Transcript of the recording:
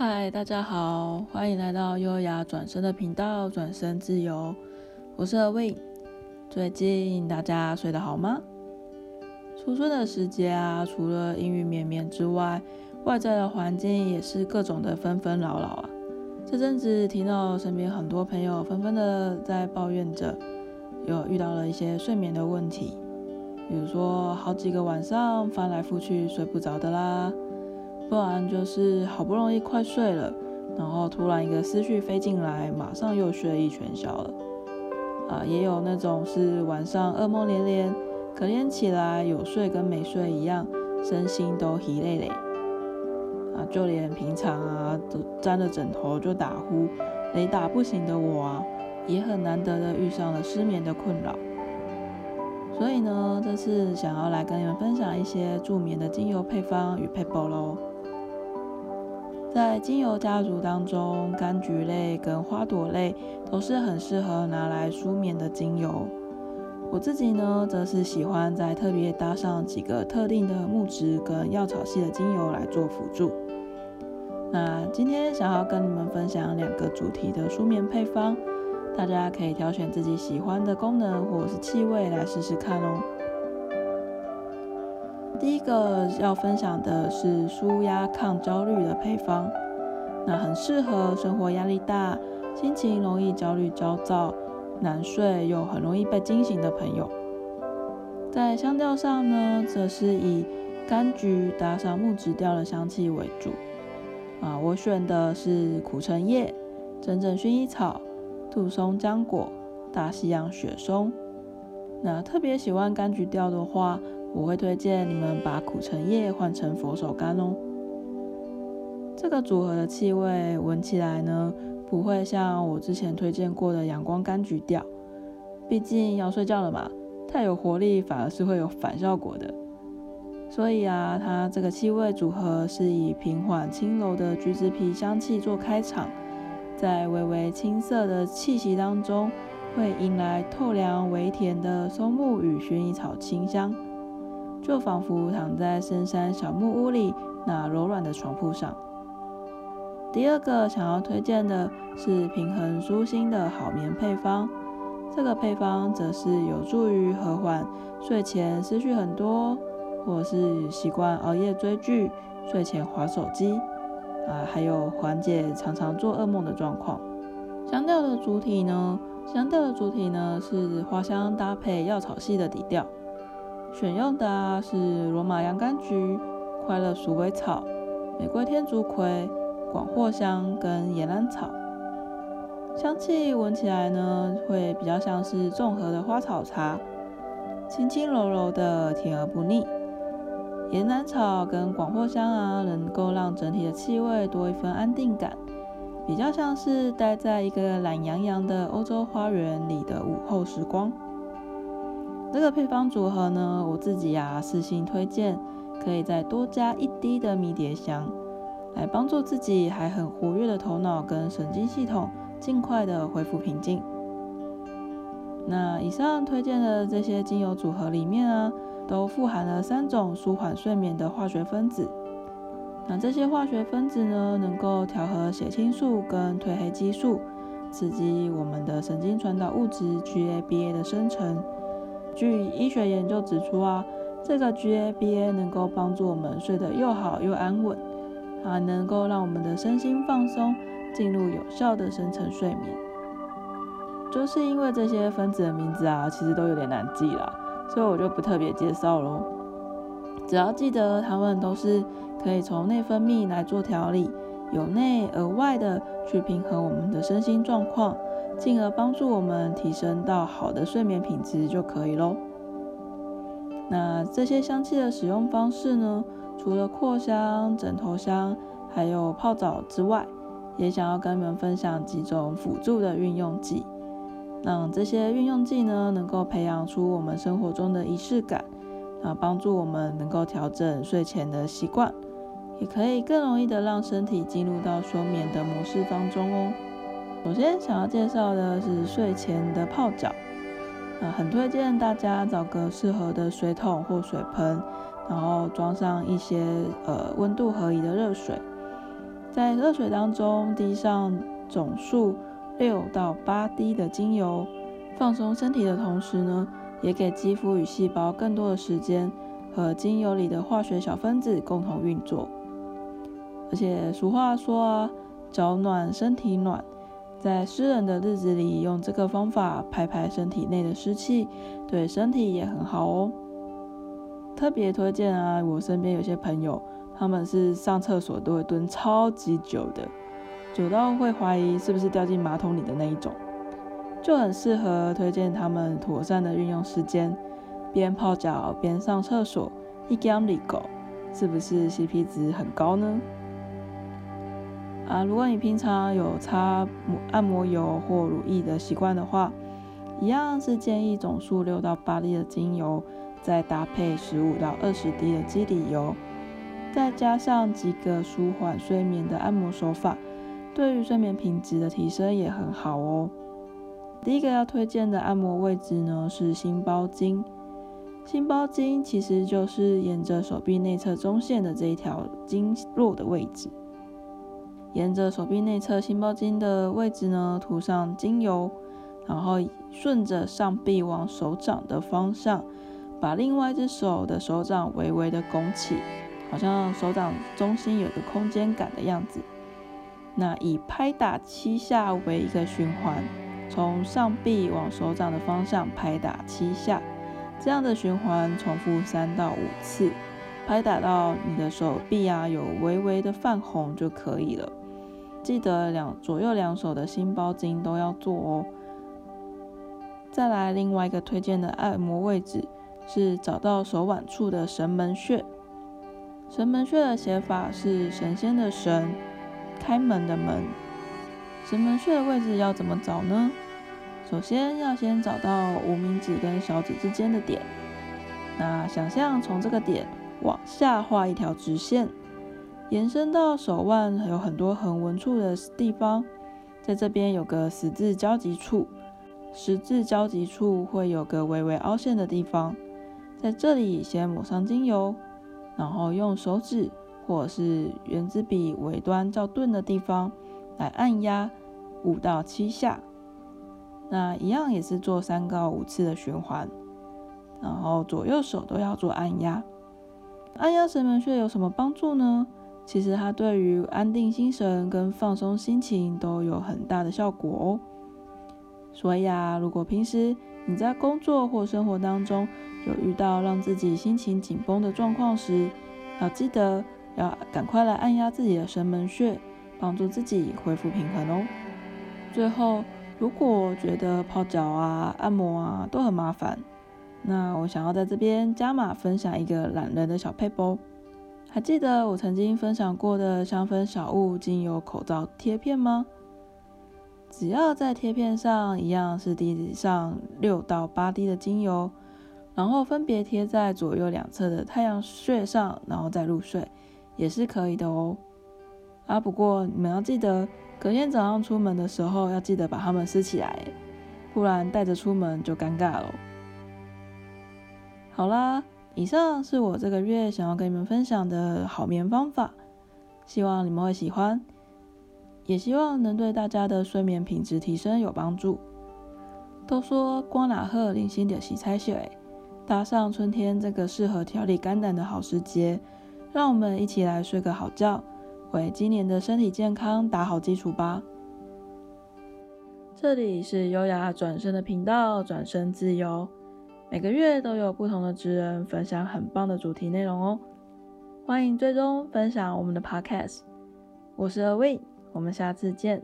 嗨，大家好，欢迎来到优雅转身的频道，转身自由。我是 Win。最近大家睡得好吗？初春的时节啊，除了阴雨绵绵之外，外在的环境也是各种的纷纷扰扰啊。这阵子听到身边很多朋友纷纷的在抱怨着，有遇到了一些睡眠的问题，比如说好几个晚上翻来覆去睡不着的啦。不然就是好不容易快睡了，然后突然一个思绪飞进来，马上又睡意全消了。啊，也有那种是晚上噩梦连连，隔天起来有睡跟没睡一样，身心都疲累累。啊，就连平常啊都沾着枕头就打呼，雷打不醒的我啊，也很难得的遇上了失眠的困扰。所以呢，这次想要来跟你们分享一些助眠的精油配方与配方喽。在精油家族当中，柑橘类跟花朵类都是很适合拿来舒眠的精油。我自己呢，则是喜欢在特别搭上几个特定的木质跟药草系的精油来做辅助。那今天想要跟你们分享两个主题的舒眠配方，大家可以挑选自己喜欢的功能或者是气味来试试看哦。第一个要分享的是舒压抗焦虑的配方，那很适合生活压力大、心情容易焦虑焦躁、难睡又很容易被惊醒的朋友。在香调上呢，则是以柑橘搭上木质调的香气为主。啊，我选的是苦橙叶、真正薰衣草、杜松浆果、大西洋雪松。那特别喜欢柑橘调的话，我会推荐你们把苦橙叶换成佛手柑哦。这个组合的气味闻起来呢，不会像我之前推荐过的阳光柑橘调，毕竟要睡觉了嘛，太有活力反而是会有反效果的。所以啊，它这个气味组合是以平缓轻柔的橘子皮香气做开场，在微微青涩的气息当中，会迎来透凉微甜的松木与薰衣草清香。就仿佛躺在深山小木屋里那柔软的床铺上。第二个想要推荐的是平衡舒心的好眠配方，这个配方则是有助于和缓睡前思绪很多，或是习惯熬夜追剧、睡前划手机，啊，还有缓解常常做噩梦的状况。香调的主体呢，香调的主体呢是花香搭配药草系的底调。选用的是罗马洋甘菊、快乐鼠尾草、玫瑰天竺葵、广藿香跟岩兰草。香气闻起来呢，会比较像是综合的花草茶，轻轻柔柔的，甜而不腻。岩兰草跟广藿香啊，能够让整体的气味多一份安定感，比较像是待在一个懒洋洋的欧洲花园里的午后时光。这个配方组合呢，我自己呀、私心推荐，可以再多加一滴的迷迭香，来帮助自己还很活跃的头脑跟神经系统尽快的恢复平静。那以上推荐的这些精油组合里面啊，都富含了三种舒缓睡眠的化学分子。那这些化学分子呢，能够调和血清素跟褪黑激素，刺激我们的神经传导物质 GABA 的生成。据医学研究指出啊，这个 GABA 能够帮助我们睡得又好又安稳，还能够让我们的身心放松，进入有效的深层睡眠。就是因为这些分子的名字啊，其实都有点难记啦，所以我就不特别介绍喽。只要记得它们都是可以从内分泌来做调理，由内而外的去平衡我们的身心状况。进而帮助我们提升到好的睡眠品质就可以喽。那这些香气的使用方式呢，除了扩香、枕头香，还有泡澡之外，也想要跟你们分享几种辅助的运用剂，让这些运用剂呢，能够培养出我们生活中的仪式感，啊，帮助我们能够调整睡前的习惯，也可以更容易的让身体进入到休眠的模式当中哦。首先想要介绍的是睡前的泡脚，啊，很推荐大家找个适合的水桶或水盆，然后装上一些呃温度合宜的热水，在热水当中滴上总数六到八滴的精油，放松身体的同时呢，也给肌肤与细胞更多的时间和精油里的化学小分子共同运作。而且俗话说啊，脚暖身体暖，在湿冷的日子里用这个方法拍拍身体内的湿气，对身体也很好哦。特别推荐啊，我身边有些朋友，他们是上厕所都会蹲超级久的。久到会怀疑是不是掉进马桶里的那一种，就很适合推荐他们妥善的运用时间，边泡脚边上厕所，一举两得，是不是 CP 值很高呢？啊，如果你平常有擦按摩油或乳液的习惯的话，一样是建议总数六到八滴的精油，再搭配十五到二十滴的基底油，再加上几个舒缓睡眠的按摩手法。对于睡眠品质的提升也很好哦。第一个要推荐的按摩位置呢，是心包经。心包经其实就是沿着手臂内侧中线的这一条经络的位置。沿着手臂内侧心包经的位置呢，涂上精油，然后顺着上臂往手掌的方向，把另外一只手的手掌微微的拱起，好像手掌中心有个空间感的样子。那以拍打七下为一个循环，从上臂往手掌的方向拍打七下，这样的循环重复三到五次，拍打到你的手臂啊有微微的泛红就可以了。记得两左右两手的心包经都要做哦。再来另外一个推荐的按摩位置是找到手腕处的神门穴。神门穴的写法是神仙的神。开门的门，神门穴的位置要怎么找呢？首先要先找到无名指跟小指之间的点，那想象从这个点往下画一条直线，延伸到手腕有很多横纹处的地方，在这边有个十字交集处，十字交集处会有个微微凹陷的地方，在这里先抹上精油，然后用手指。或是原子笔尾端较钝的地方来按压五到七下，那一样也是做三到五次的循环，然后左右手都要做按压。按压神门穴有什么帮助呢？其实它对于安定心神跟放松心情都有很大的效果哦。所以啊，如果平时你在工作或生活当中有遇到让自己心情紧绷的状况时，要记得。要赶快来按压自己的神门穴，帮助自己恢复平衡哦。最后，如果觉得泡脚啊、按摩啊都很麻烦，那我想要在这边加码分享一个懒人的小撇步。还记得我曾经分享过的香氛小物精油口罩贴片吗？只要在贴片上一样是滴上六到八滴的精油，然后分别贴在左右两侧的太阳穴上，然后再入睡。也是可以的哦，啊，不过你们要记得，隔天早上出门的时候要记得把它们撕起来，不然带着出门就尴尬了。好啦，以上是我这个月想要跟你们分享的好眠方法，希望你们会喜欢，也希望能对大家的睡眠品质提升有帮助。都说光哪贺零星点洗菜水，搭上春天这个适合调理肝胆的好时节。让我们一起来睡个好觉，为今年的身体健康打好基础吧。这里是优雅转身的频道，转身自由。每个月都有不同的职人分享很棒的主题内容哦。欢迎追踪分享我们的 Podcast。我是 a win 我们下次见。